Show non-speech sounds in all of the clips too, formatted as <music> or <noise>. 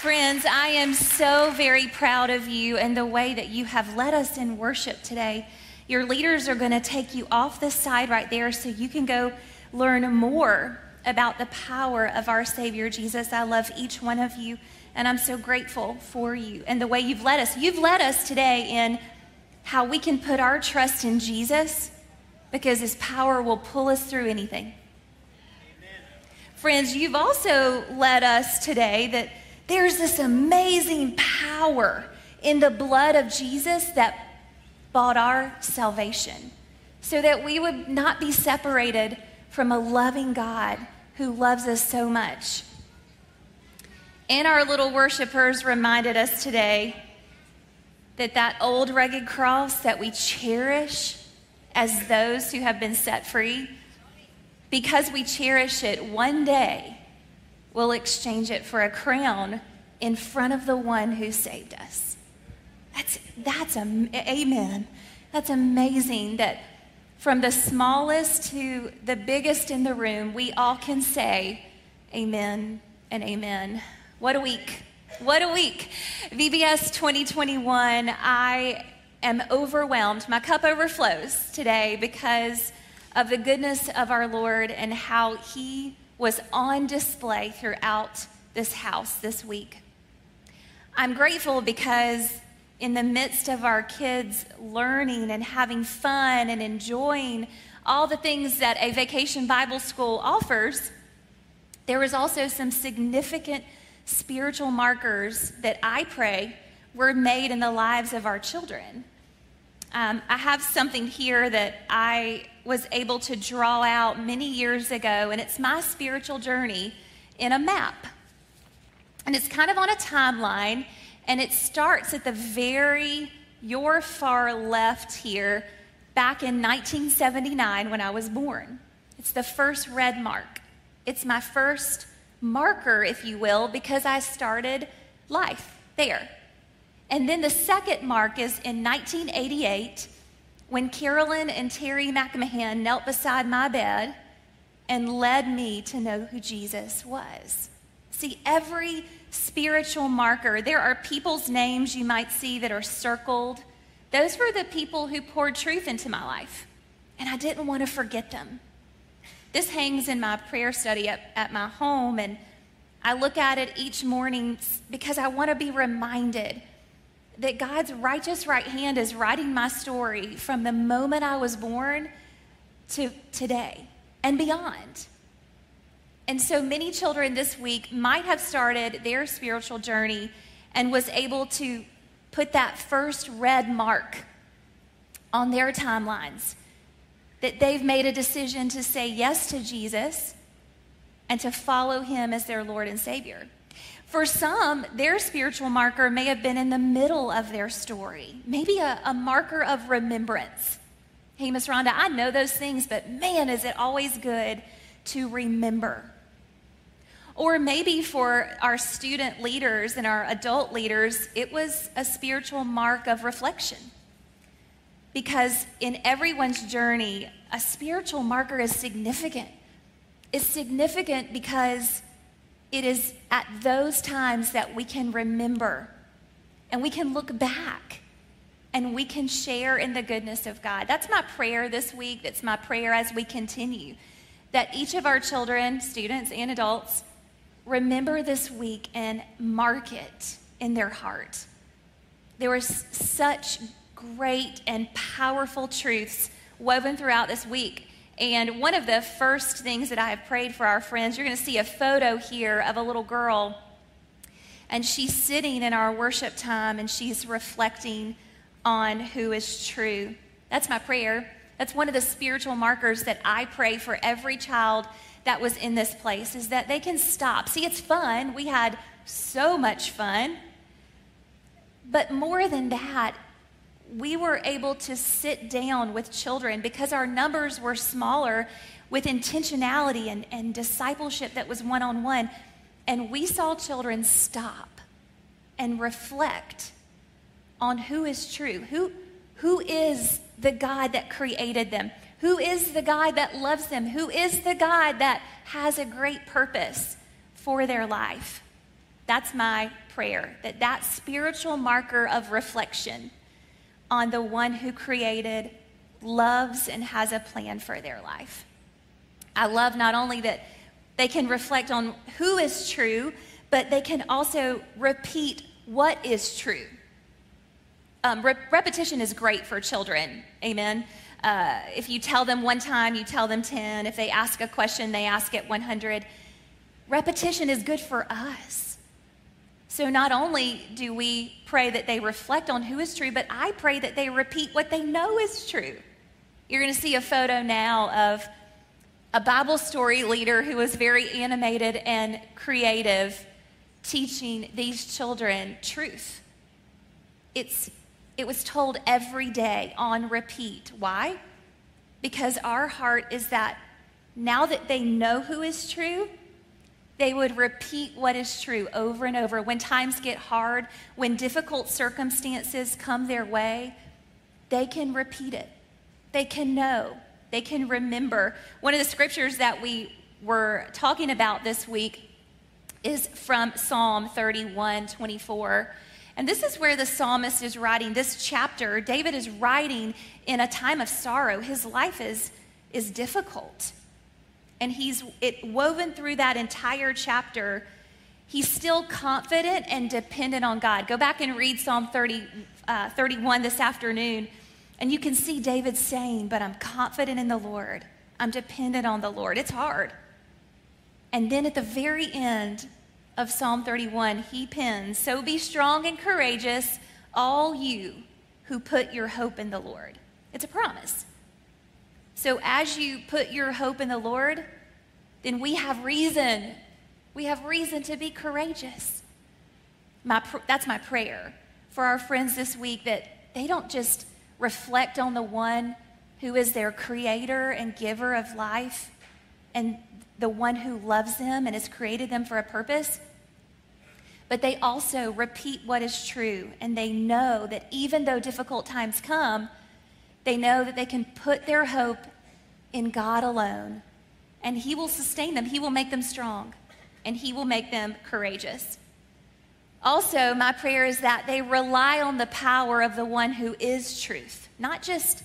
Friends, I am so very proud of you and the way that you have led us in worship today. Your leaders are going to take you off the side right there so you can go learn more about the power of our Savior Jesus. I love each one of you, and I'm so grateful for you and the way you've led us. You've led us today in how we can put our trust in Jesus because his power will pull us through anything. Amen. Friends, you've also led us today that there's this amazing power in the blood of Jesus that bought our salvation so that we would not be separated from a loving God who loves us so much. And our little worshipers reminded us today that that old rugged cross that we cherish as those who have been set free, because we cherish it, one day we'll exchange it for a crown in front of the one who saved us. That's, that's, a, amen. That's amazing that from the smallest to the biggest in the room, we all can say amen and amen. What a week. What a week. VBS 2021, I am overwhelmed. My cup overflows today because of the goodness of our Lord and how He was on display throughout this house this week. I'm grateful because in the midst of our kids learning and having fun and enjoying all the things that a vacation Bible school offers, there was also some significant spiritual markers that I pray were made in the lives of our children. Um, I have something here that I was able to draw out many years ago, and it's my spiritual journey in a map. And it's kind of on a timeline, and it starts at the very, your far left here, back in 1979 when I was born. It's the first red mark. It's my first marker, if you will, because I started life there. And then the second mark is in 1988 when Carolyn and Terry McMahon knelt beside my bed and led me to know who Jesus was. See, every spiritual marker, there are people's names you might see that are circled. Those were the people who poured truth into my life, and I didn't want to forget them. This hangs in my prayer study at, at my home, and I look at it each morning because I want to be reminded that God's righteous right hand is writing my story from the moment I was born to today and beyond. And so many children this week might have started their spiritual journey and was able to put that first red mark on their timelines that they've made a decision to say yes to Jesus and to follow him as their Lord and Savior. For some, their spiritual marker may have been in the middle of their story, maybe a, a marker of remembrance. Hey, Miss Rhonda, I know those things, but man, is it always good to remember. Or maybe for our student leaders and our adult leaders, it was a spiritual mark of reflection. Because in everyone's journey, a spiritual marker is significant. It's significant because it is at those times that we can remember and we can look back and we can share in the goodness of God. That's my prayer this week. That's my prayer as we continue. That each of our children, students, and adults remember this week and mark it in their heart. There were such great and powerful truths woven throughout this week. And one of the first things that I have prayed for our friends, you're going to see a photo here of a little girl. And she's sitting in our worship time and she's reflecting on who is true. That's my prayer. That's one of the spiritual markers that I pray for every child that was in this place is that they can stop. See, it's fun. We had so much fun. But more than that, we were able to sit down with children because our numbers were smaller with intentionality and, and discipleship that was one on one. And we saw children stop and reflect on who is true, who, who is the God that created them, who is the God that loves them, who is the God that has a great purpose for their life. That's my prayer, that that spiritual marker of reflection on the one who created, loves, and has a plan for their life. I love not only that they can reflect on who is true, but they can also repeat what is true. Um, re- repetition is great for children. Amen. Uh, if you tell them one time, you tell them 10. If they ask a question, they ask it 100. Repetition is good for us. So not only do we pray that they reflect on who is true, but I pray that they repeat what they know is true. You're going to see a photo now of a Bible story leader who was very animated and creative teaching these children truth. It's, it was told every day on repeat. Why? Because our heart is that now that they know who is true, they would repeat what is true over and over. When times get hard, when difficult circumstances come their way, they can repeat it. They can know. They can remember. One of the scriptures that we were talking about this week is from Psalm 31 24. And this is where the psalmist is writing this chapter. David is writing in a time of sorrow. His life is, is difficult. And he's it woven through that entire chapter. He's still confident and dependent on God. Go back and read Psalm 30, uh, 31 this afternoon, and you can see David saying, But I'm confident in the Lord. I'm dependent on the Lord. It's hard. And then at the very end of Psalm 31, he pens, So be strong and courageous, all you who put your hope in the Lord. It's a promise. So as you put your hope in the Lord, then we have reason. We have reason to be courageous. My, that's my prayer for our friends this week that they don't just reflect on the one who is their creator and giver of life and the one who loves them and has created them for a purpose. But they also repeat what is true, and they know that even though difficult times come, they know that they can put their hope in God alone, and He will sustain them, He will make them strong, and He will make them courageous. Also, my prayer is that they rely on the power of the one who is truth, not just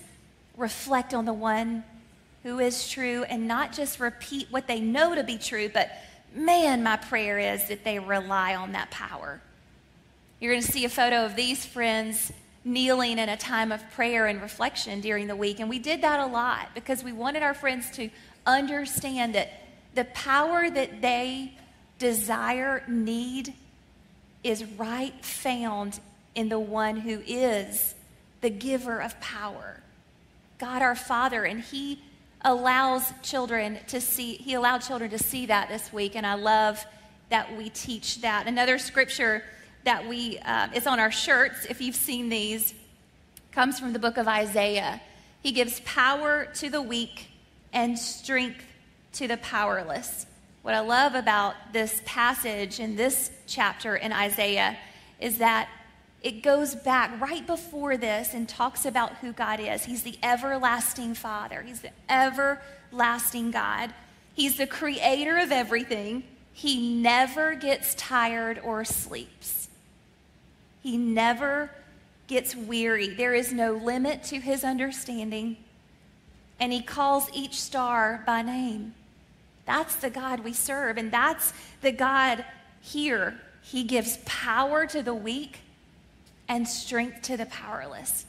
reflect on the one who is true and not just repeat what they know to be true, but man, my prayer is that they rely on that power. You're going to see a photo of these friends kneeling in a time of prayer and reflection during the week. And we did that a lot because we wanted our friends to understand that the power that they desire, need, is right found in the one who is the giver of power. God our Father, and He allows children to see, he allowed children to see that this week, and I love that we teach that. Another scripture that we, uh, it's on our shirts, if you've seen these, comes from the book of Isaiah. He gives power to the weak and strength to the powerless. What I love about this passage in this chapter in Isaiah is that it goes back right before this and talks about who God is. He's the everlasting Father, He's the everlasting God. He's the creator of everything. He never gets tired or sleeps. He never gets weary. There is no limit to his understanding. And he calls each star by name. That's the God we serve. And that's the God here. He gives power to the weak and strength to the powerless.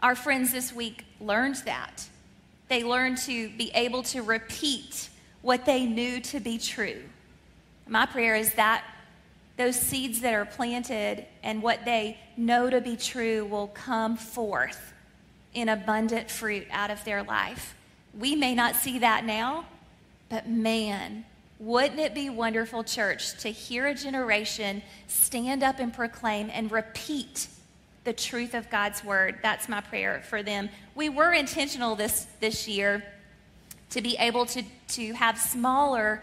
Our friends this week learned that. They learned to be able to repeat what they knew to be true. My prayer is that those seeds that are planted and what they know to be true will come forth in abundant fruit out of their life. We may not see that now, but man, wouldn't it be wonderful, church, to hear a generation stand up and proclaim and repeat the truth of God's word? That's my prayer for them. We were intentional this, this year to be able to, to have smaller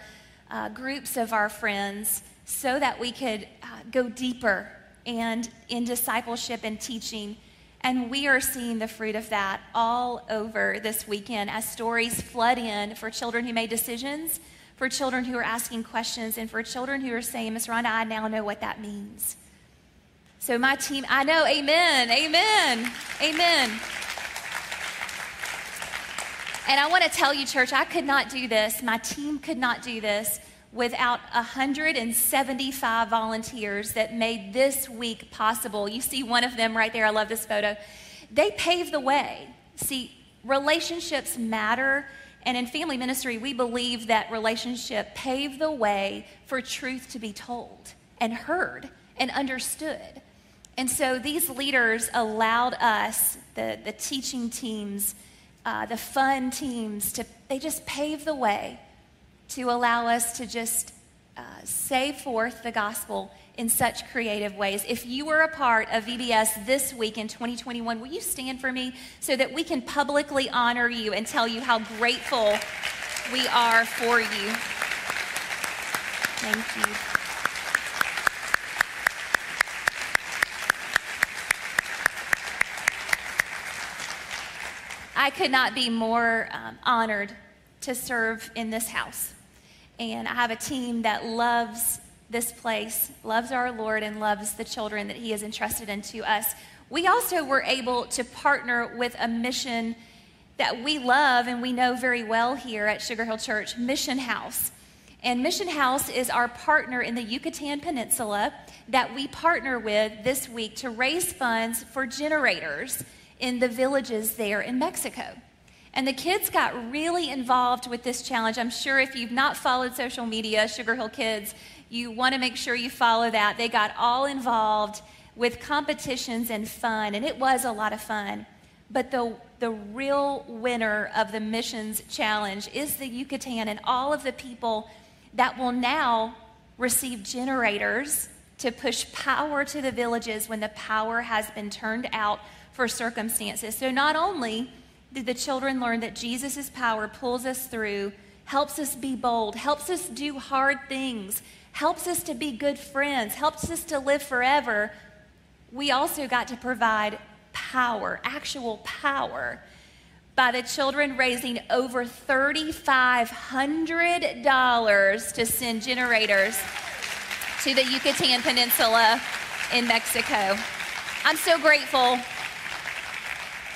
uh, groups of our friends so that we could uh, go deeper and in discipleship and teaching. And we are seeing the fruit of that all over this weekend as stories flood in for children who made decisions for children who are asking questions, and for children who are saying, Miss Rhonda, I now know what that means. So, my team, I know, amen, amen, amen. And I want to tell you, church, I could not do this. My team could not do this without 175 volunteers that made this week possible. You see one of them right there. I love this photo. They paved the way. See, relationships matter. And in family ministry, we believe that relationship paved the way for truth to be told and heard and understood. And so these leaders allowed us, the, the teaching teams, uh, the fun teams, to they just paved the way to allow us to just uh, say forth the gospel in such creative ways. If you were a part of VBS this week in 2021, will you stand for me so that we can publicly honor you and tell you how grateful we are for you? Thank you. I could not be more um, honored to serve in this house. And I have a team that loves this place, loves our Lord, and loves the children that He has entrusted into us. We also were able to partner with a mission that we love and we know very well here at Sugar Hill Church Mission House. And Mission House is our partner in the Yucatan Peninsula that we partner with this week to raise funds for generators in the villages there in Mexico. And the kids got really involved with this challenge. I'm sure if you've not followed social media, Sugar Hill Kids, you want to make sure you follow that. They got all involved with competitions and fun, and it was a lot of fun. But the, the real winner of the missions challenge is the Yucatan and all of the people that will now receive generators to push power to the villages when the power has been turned out for circumstances. So not only did the children learn that Jesus' power pulls us through, helps us be bold, helps us do hard things, helps us to be good friends, helps us to live forever, we also got to provide power, actual power, by the children raising over $3,500 to send generators to the Yucatan Peninsula in Mexico. I'm so grateful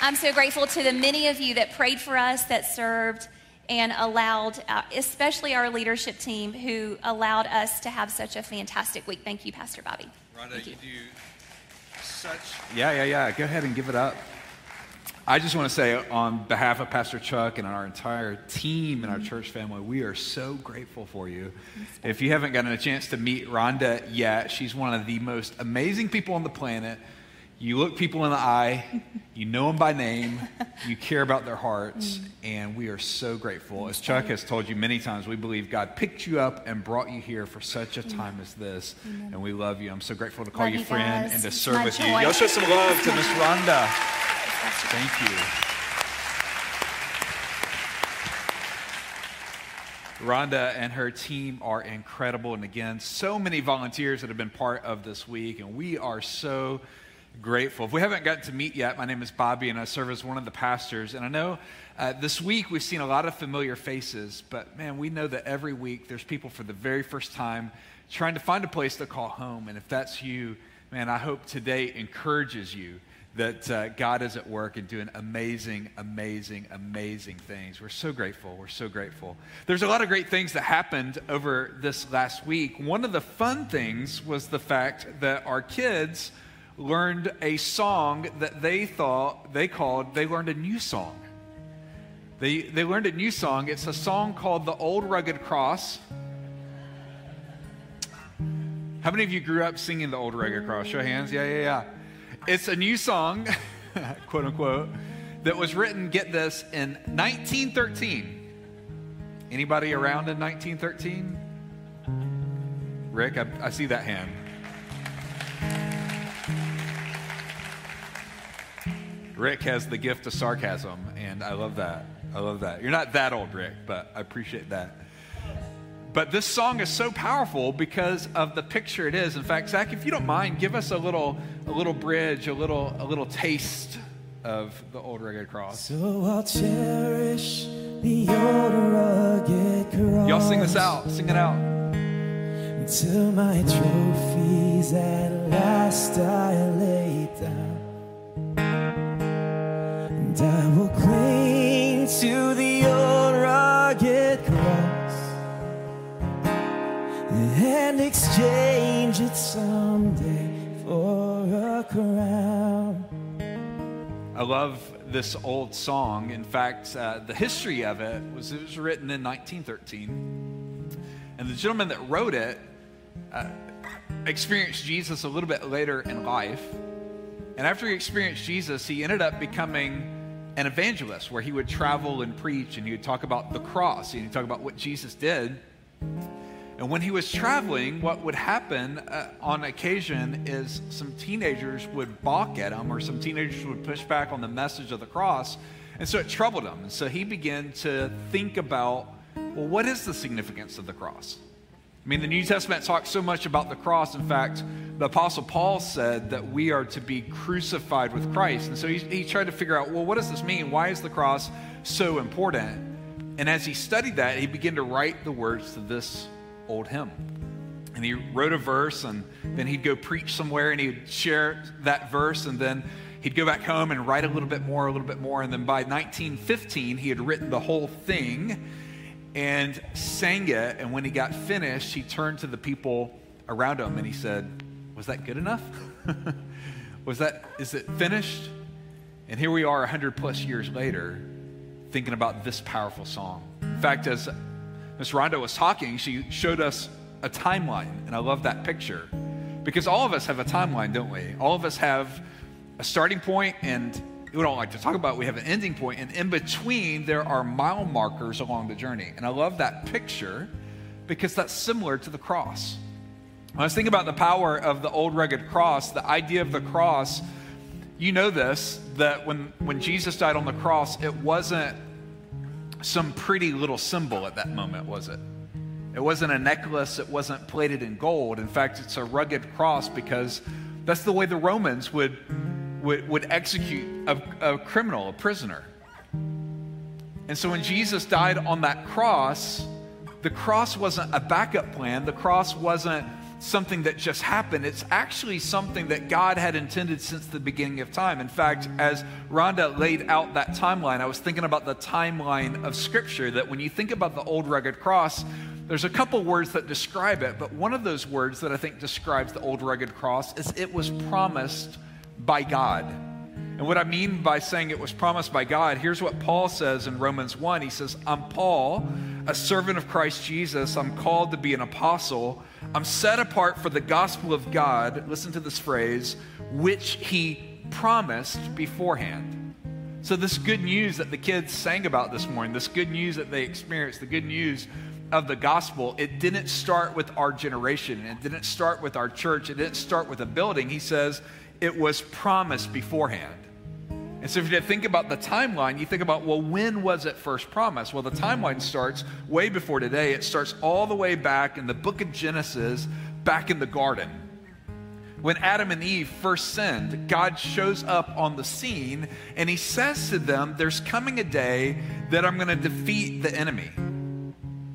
I'm so grateful to the many of you that prayed for us, that served, and allowed, uh, especially our leadership team, who allowed us to have such a fantastic week. Thank you, Pastor Bobby. Rhonda, Thank you. you. do such. Yeah, yeah, yeah. Go ahead and give it up. I just want to say, on behalf of Pastor Chuck and our entire team and our church family, we are so grateful for you. If you haven't gotten a chance to meet Rhonda yet, she's one of the most amazing people on the planet. You look people in the eye, you know them by name, you care about their hearts, and we are so grateful. As Chuck has told you many times, we believe God picked you up and brought you here for such a time as this, and we love you. I'm so grateful to call Love you friend guys. and to serve my with you. Y'all show some love to Miss. Rhonda. Thank you. Rhonda and her team are incredible. And again, so many volunteers that have been part of this week, and we are so grateful. If we haven't gotten to meet yet, my name is Bobby, and I serve as one of the pastors. And I know uh, this week we've seen a lot of familiar faces, but man, we know that every week there's people for the very first time trying to find a place to call home. And if that's you, man, I hope today encourages you that uh, God is at work and doing amazing, amazing, amazing things. We're so grateful. We're so grateful. There's a lot of great things that happened over this last week. One of the fun things was the fact that our kids learned a song that they thought they called, they learned a new song. They, they learned a new song. It's a song called The Old Rugged Cross. How many of you grew up singing The Old Rugged Cross? Show hands. Yeah, yeah, yeah. It's a new song, <laughs> quote unquote, that was written, get this, in 1913. Anybody around in 1913? Rick, I, I see that hand. Rick has the gift of sarcasm, and I love that. I love that. You're not that old, Rick, but I appreciate that. But this song is so powerful because of the picture it is. In fact, Zach, if you don't mind, give us a little, a little bridge, a little, a little taste of the old rugged cross. So I'll cherish the old rugged cross. Y'all sing this out. Sing it out. Until my trophies at last I And I will cling to the old rugged cross and exchange it someday for a crown. I love this old song. In fact, uh, the history of it was it was written in 1913, and the gentleman that wrote it uh, experienced Jesus a little bit later in life. And after he experienced Jesus, he ended up becoming an evangelist where he would travel and preach and he would talk about the cross and he'd talk about what Jesus did. And when he was traveling, what would happen uh, on occasion is some teenagers would balk at him, or some teenagers would push back on the message of the cross. And so it troubled him. And so he began to think about well, what is the significance of the cross? I mean, the New Testament talks so much about the cross. In fact, the Apostle Paul said that we are to be crucified with Christ. And so he, he tried to figure out well, what does this mean? Why is the cross so important? And as he studied that, he began to write the words to this old hymn. And he wrote a verse, and then he'd go preach somewhere and he'd share that verse, and then he'd go back home and write a little bit more, a little bit more. And then by 1915, he had written the whole thing and sang it. And when he got finished, he turned to the people around him and he said, Was that good enough? <laughs> Was that, is it finished? And here we are 100 plus years later thinking about this powerful song. In fact, as Miss Rhonda was talking, she showed us a timeline, and I love that picture because all of us have a timeline, don't we? All of us have a starting point, and we don't like to talk about. We have an ending point, and in between there are mile markers along the journey. And I love that picture because that's similar to the cross. When I was thinking about the power of the old rugged cross, the idea of the cross, you know this that when when Jesus died on the cross, it wasn't some pretty little symbol at that moment, was it? It wasn't a necklace, it wasn't plated in gold. In fact, it's a rugged cross because that's the way the Romans would, would, would execute a, a criminal, a prisoner. And so when Jesus died on that cross, the cross wasn't a backup plan, the cross wasn't something that just happened. It's actually something that God had intended since the beginning of time. In fact, as Rhonda laid out that timeline, I was thinking about the timeline of Scripture that when you think about the old rugged cross, there's a couple words that describe it, but one of those words that I think describes the old rugged cross is it was promised by God. And what I mean by saying it was promised by God, here's what Paul says in Romans 1. He says, I'm Paul, a servant of Christ Jesus. I'm called to be an apostle. I'm set apart for the gospel of God, listen to this phrase, which he promised beforehand. So, this good news that the kids sang about this morning, this good news that they experienced, the good news of the gospel, it didn't start with our generation. It didn't start with our church. It didn't start with a building. He says it was promised beforehand. And so, if you think about the timeline, you think about, well, when was it first promised? Well, the timeline starts way before today. It starts all the way back in the book of Genesis, back in the garden. When Adam and Eve first sinned, God shows up on the scene and he says to them, There's coming a day that I'm going to defeat the enemy.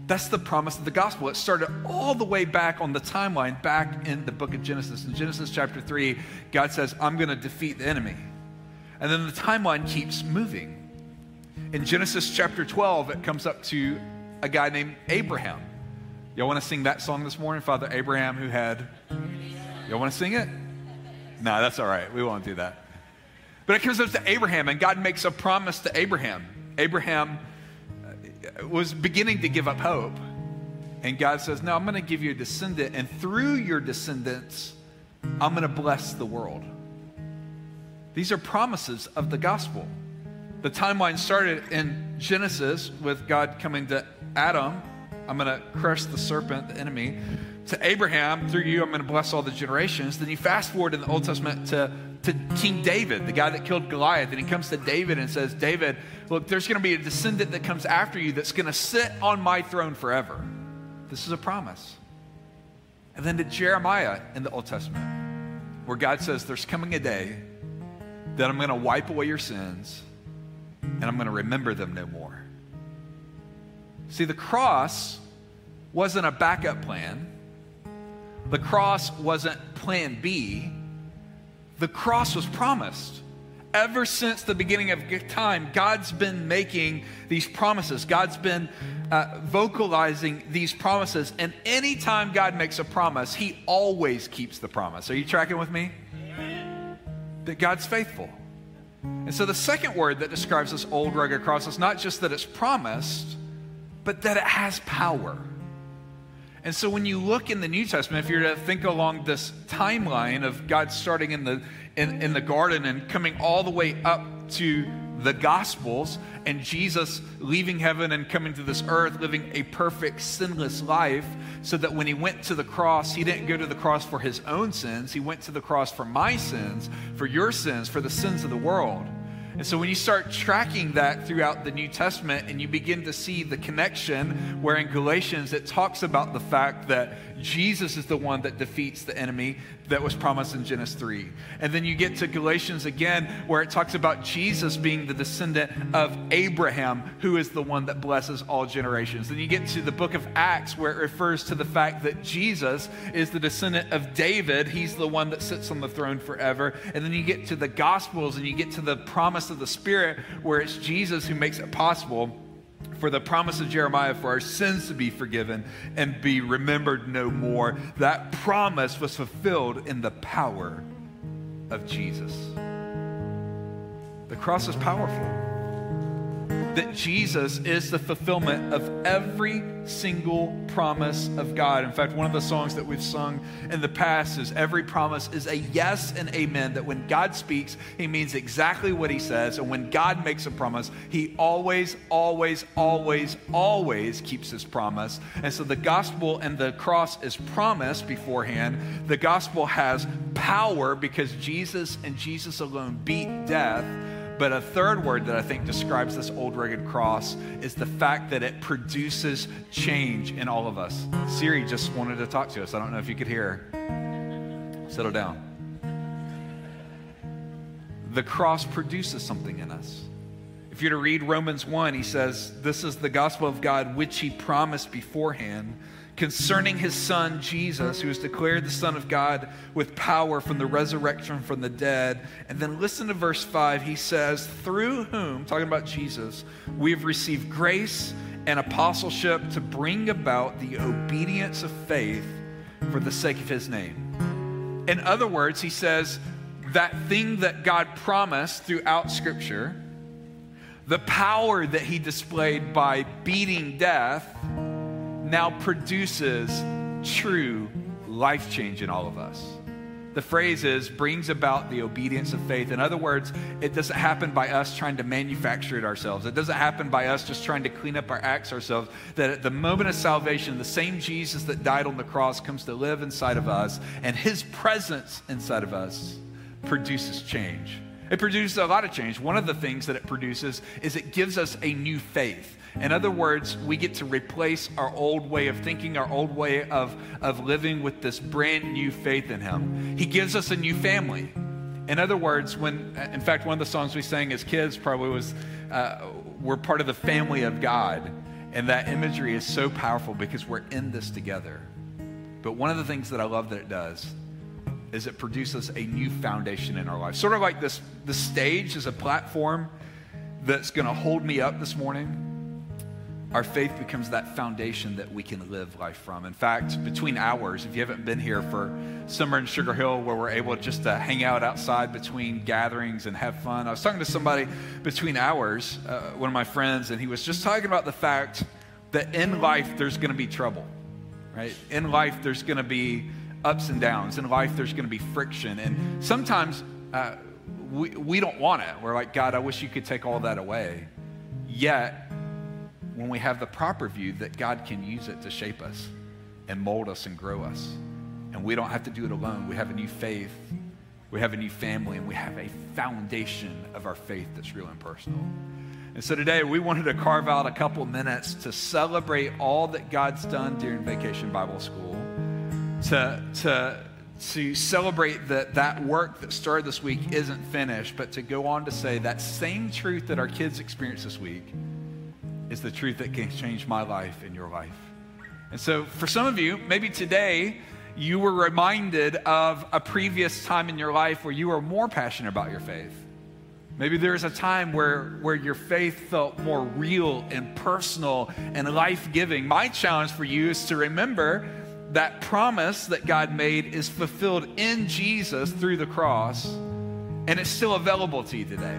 That's the promise of the gospel. It started all the way back on the timeline, back in the book of Genesis. In Genesis chapter 3, God says, I'm going to defeat the enemy. And then the timeline keeps moving. In Genesis chapter 12, it comes up to a guy named Abraham. Y'all want to sing that song this morning? Father Abraham, who had. Y'all want to sing it? No, that's all right. We won't do that. But it comes up to Abraham, and God makes a promise to Abraham. Abraham was beginning to give up hope. And God says, No, I'm going to give you a descendant, and through your descendants, I'm going to bless the world. These are promises of the gospel. The timeline started in Genesis with God coming to Adam, I'm going to crush the serpent, the enemy. To Abraham, through you, I'm going to bless all the generations. Then you fast forward in the Old Testament to, to King David, the guy that killed Goliath. And he comes to David and says, David, look, there's going to be a descendant that comes after you that's going to sit on my throne forever. This is a promise. And then to Jeremiah in the Old Testament, where God says, There's coming a day that I'm going to wipe away your sins and I'm going to remember them no more. See, the cross wasn't a backup plan, the cross wasn't plan B. The cross was promised. Ever since the beginning of time, God's been making these promises. God's been uh, vocalizing these promises. And anytime God makes a promise, He always keeps the promise. Are you tracking with me? That God's faithful. And so the second word that describes this old rugged cross is not just that it's promised, but that it has power. And so when you look in the New Testament, if you're to think along this timeline of God starting in the in, in the garden and coming all the way up to the Gospels and Jesus leaving heaven and coming to this earth, living a perfect, sinless life, so that when he went to the cross, he didn't go to the cross for his own sins. He went to the cross for my sins, for your sins, for the sins of the world. And so when you start tracking that throughout the New Testament and you begin to see the connection, where in Galatians it talks about the fact that Jesus is the one that defeats the enemy that was promised in Genesis 3. And then you get to Galatians again, where it talks about Jesus being the descendant of Abraham, who is the one that blesses all generations. Then you get to the book of Acts, where it refers to the fact that Jesus is the descendant of David. He's the one that sits on the throne forever. And then you get to the Gospels and you get to the promise of the Spirit, where it's Jesus who makes it possible for the promise of Jeremiah for our sins to be forgiven and be remembered no more. That promise was fulfilled in the power of Jesus. The cross is powerful that Jesus is the fulfillment of every single promise of God. In fact, one of the songs that we've sung in the past is every promise is a yes and amen. That when God speaks, he means exactly what he says. And when God makes a promise, he always, always, always, always keeps his promise. And so the gospel and the cross is promised beforehand. The gospel has power because Jesus and Jesus alone beat death. But a third word that I think describes this old rugged cross is the fact that it produces change in all of us. Siri just wanted to talk to us. I don't know if you could hear. Settle down. The cross produces something in us. If you're to read Romans 1, he says, This is the gospel of God which he promised beforehand concerning his son Jesus, who was declared the Son of God with power from the resurrection from the dead. And then listen to verse 5. He says, Through whom, talking about Jesus, we've received grace and apostleship to bring about the obedience of faith for the sake of his name. In other words, he says, that thing that God promised throughout Scripture, the power that he displayed by beating death now produces true life change in all of us. The phrase is brings about the obedience of faith. In other words, it doesn't happen by us trying to manufacture it ourselves. It doesn't happen by us just trying to clean up our acts ourselves. That at the moment of salvation, the same Jesus that died on the cross comes to live inside of us, and his presence inside of us produces change. It produces a lot of change. One of the things that it produces is it gives us a new faith. In other words, we get to replace our old way of thinking, our old way of, of living with this brand new faith in Him. He gives us a new family. In other words, when, in fact, one of the songs we sang as kids probably was, uh, we're part of the family of God. And that imagery is so powerful because we're in this together. But one of the things that I love that it does is it produces a new foundation in our life. Sort of like this, the stage is a platform that's going to hold me up this morning our faith becomes that foundation that we can live life from. In fact, between hours, if you haven't been here for summer in Sugar Hill, where we're able just to hang out outside between gatherings and have fun, I was talking to somebody between hours, uh, one of my friends, and he was just talking about the fact that in life there's going to be trouble, right? In life there's going to be ups and downs. In life there's going to be friction, and sometimes uh, we we don't want it. We're like, God, I wish you could take all that away. Yet when we have the proper view that God can use it to shape us and mold us and grow us. And we don't have to do it alone. We have a new faith, we have a new family, and we have a foundation of our faith that's real and personal. And so today we wanted to carve out a couple minutes to celebrate all that God's done during Vacation Bible School, to, to, to celebrate that that work that started this week isn't finished, but to go on to say that same truth that our kids experienced this week is the truth that can change my life and your life. And so, for some of you, maybe today you were reminded of a previous time in your life where you were more passionate about your faith. Maybe there was a time where, where your faith felt more real and personal and life giving. My challenge for you is to remember that promise that God made is fulfilled in Jesus through the cross, and it's still available to you today.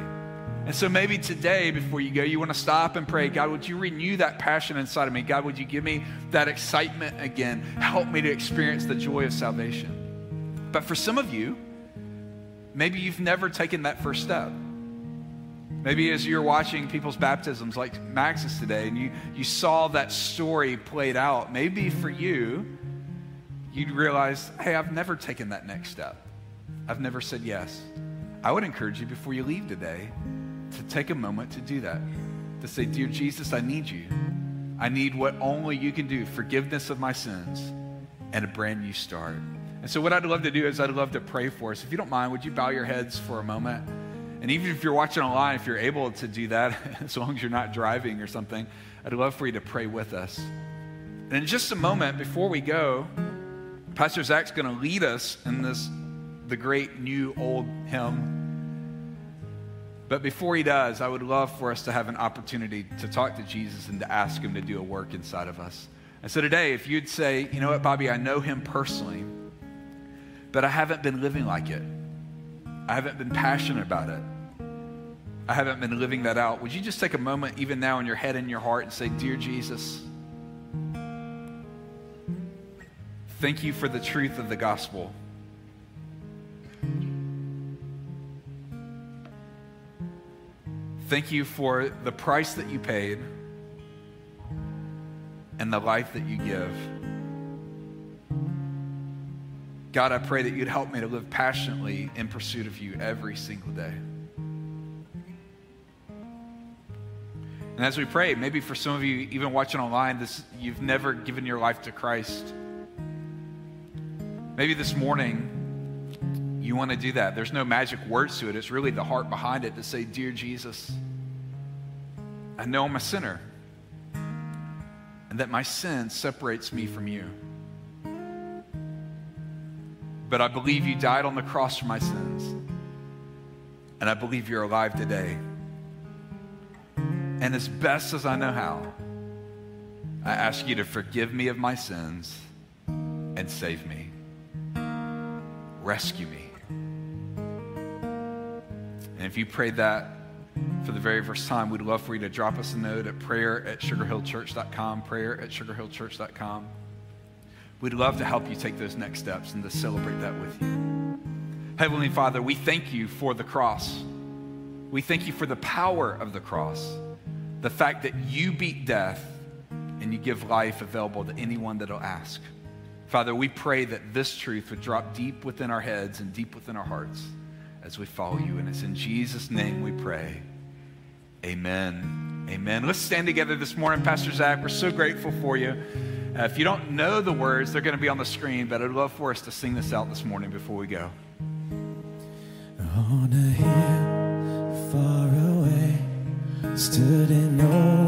And so maybe today, before you go, you want to stop and pray God, would you renew that passion inside of me? God, would you give me that excitement again? Help me to experience the joy of salvation. But for some of you, maybe you've never taken that first step. Maybe as you're watching people's baptisms like Max's today and you, you saw that story played out, maybe for you, you'd realize, hey, I've never taken that next step. I've never said yes. I would encourage you before you leave today to take a moment to do that. To say, Dear Jesus, I need you. I need what only you can do forgiveness of my sins and a brand new start. And so, what I'd love to do is, I'd love to pray for us. If you don't mind, would you bow your heads for a moment? And even if you're watching online, if you're able to do that, <laughs> as long as you're not driving or something, I'd love for you to pray with us. And in just a moment, before we go, Pastor Zach's going to lead us in this, the great new old hymn. But before he does, I would love for us to have an opportunity to talk to Jesus and to ask him to do a work inside of us. And so today, if you'd say, you know what, Bobby, I know him personally, but I haven't been living like it. I haven't been passionate about it. I haven't been living that out. Would you just take a moment, even now, in your head and your heart, and say, Dear Jesus, thank you for the truth of the gospel. Thank you for the price that you paid and the life that you give. God, I pray that you'd help me to live passionately in pursuit of you every single day. And as we pray, maybe for some of you, even watching online, this, you've never given your life to Christ. Maybe this morning you want to do that. There's no magic words to it, it's really the heart behind it to say, Dear Jesus, I know I'm a sinner and that my sin separates me from you. But I believe you died on the cross for my sins. And I believe you're alive today. And as best as I know how, I ask you to forgive me of my sins and save me. Rescue me. And if you prayed that for the very first time, we'd love for you to drop us a note at prayer at sugarhillchurch.com, prayer at sugarhillchurch.com. We'd love to help you take those next steps and to celebrate that with you. Heavenly Father, we thank you for the cross. We thank you for the power of the cross, the fact that you beat death and you give life available to anyone that'll ask. Father, we pray that this truth would drop deep within our heads and deep within our hearts as we follow you. And it's in Jesus' name we pray. Amen. Amen. Let's stand together this morning. Pastor Zach, we're so grateful for you. Uh, if you don't know the words, they're going to be on the screen, but I'd love for us to sing this out this morning before we go. On a hill far away stood an old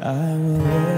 I will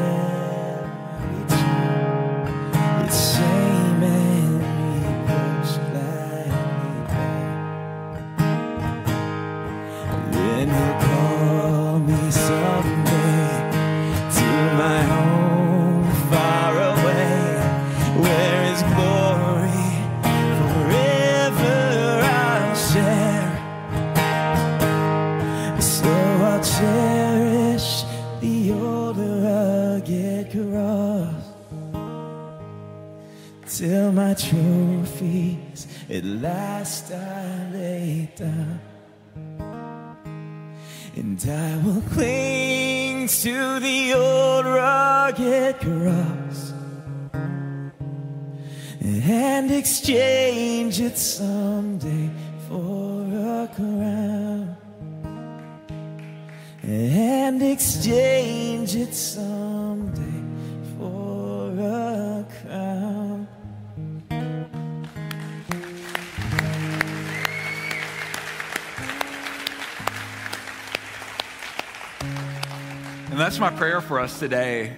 that's my prayer for us today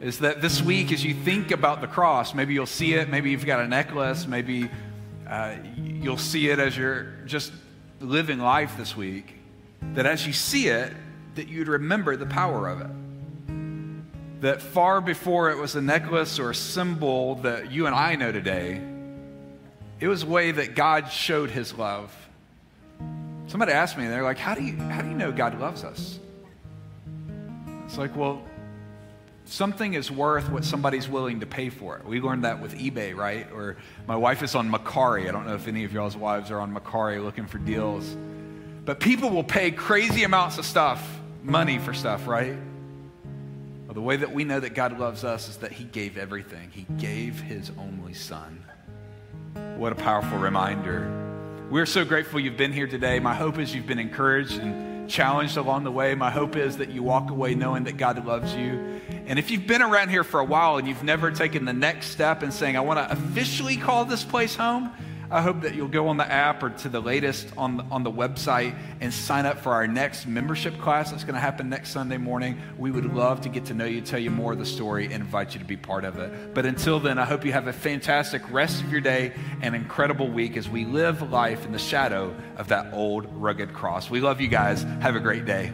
is that this week, as you think about the cross, maybe you'll see it, maybe you've got a necklace, maybe uh, you'll see it as you're just living life this week, that as you see it, that you'd remember the power of it. That far before it was a necklace or a symbol that you and I know today, it was a way that God showed his love. Somebody asked me, they're like, how do you, how do you know God loves us? It's like, well, something is worth what somebody's willing to pay for it. We learned that with eBay, right? Or my wife is on Mercari. I don't know if any of y'all's wives are on Mercari looking for deals. But people will pay crazy amounts of stuff, money for stuff, right? Well, the way that we know that God loves us is that He gave everything. He gave His only Son. What a powerful reminder. We're so grateful you've been here today. My hope is you've been encouraged and challenged along the way. My hope is that you walk away knowing that God loves you. And if you've been around here for a while and you've never taken the next step in saying, I want to officially call this place home, I hope that you'll go on the app or to the latest on the, on the website and sign up for our next membership class that's going to happen next Sunday morning. We would mm-hmm. love to get to know you, tell you more of the story, and invite you to be part of it. But until then, I hope you have a fantastic rest of your day and incredible week as we live life in the shadow of that old rugged cross. We love you guys. Have a great day.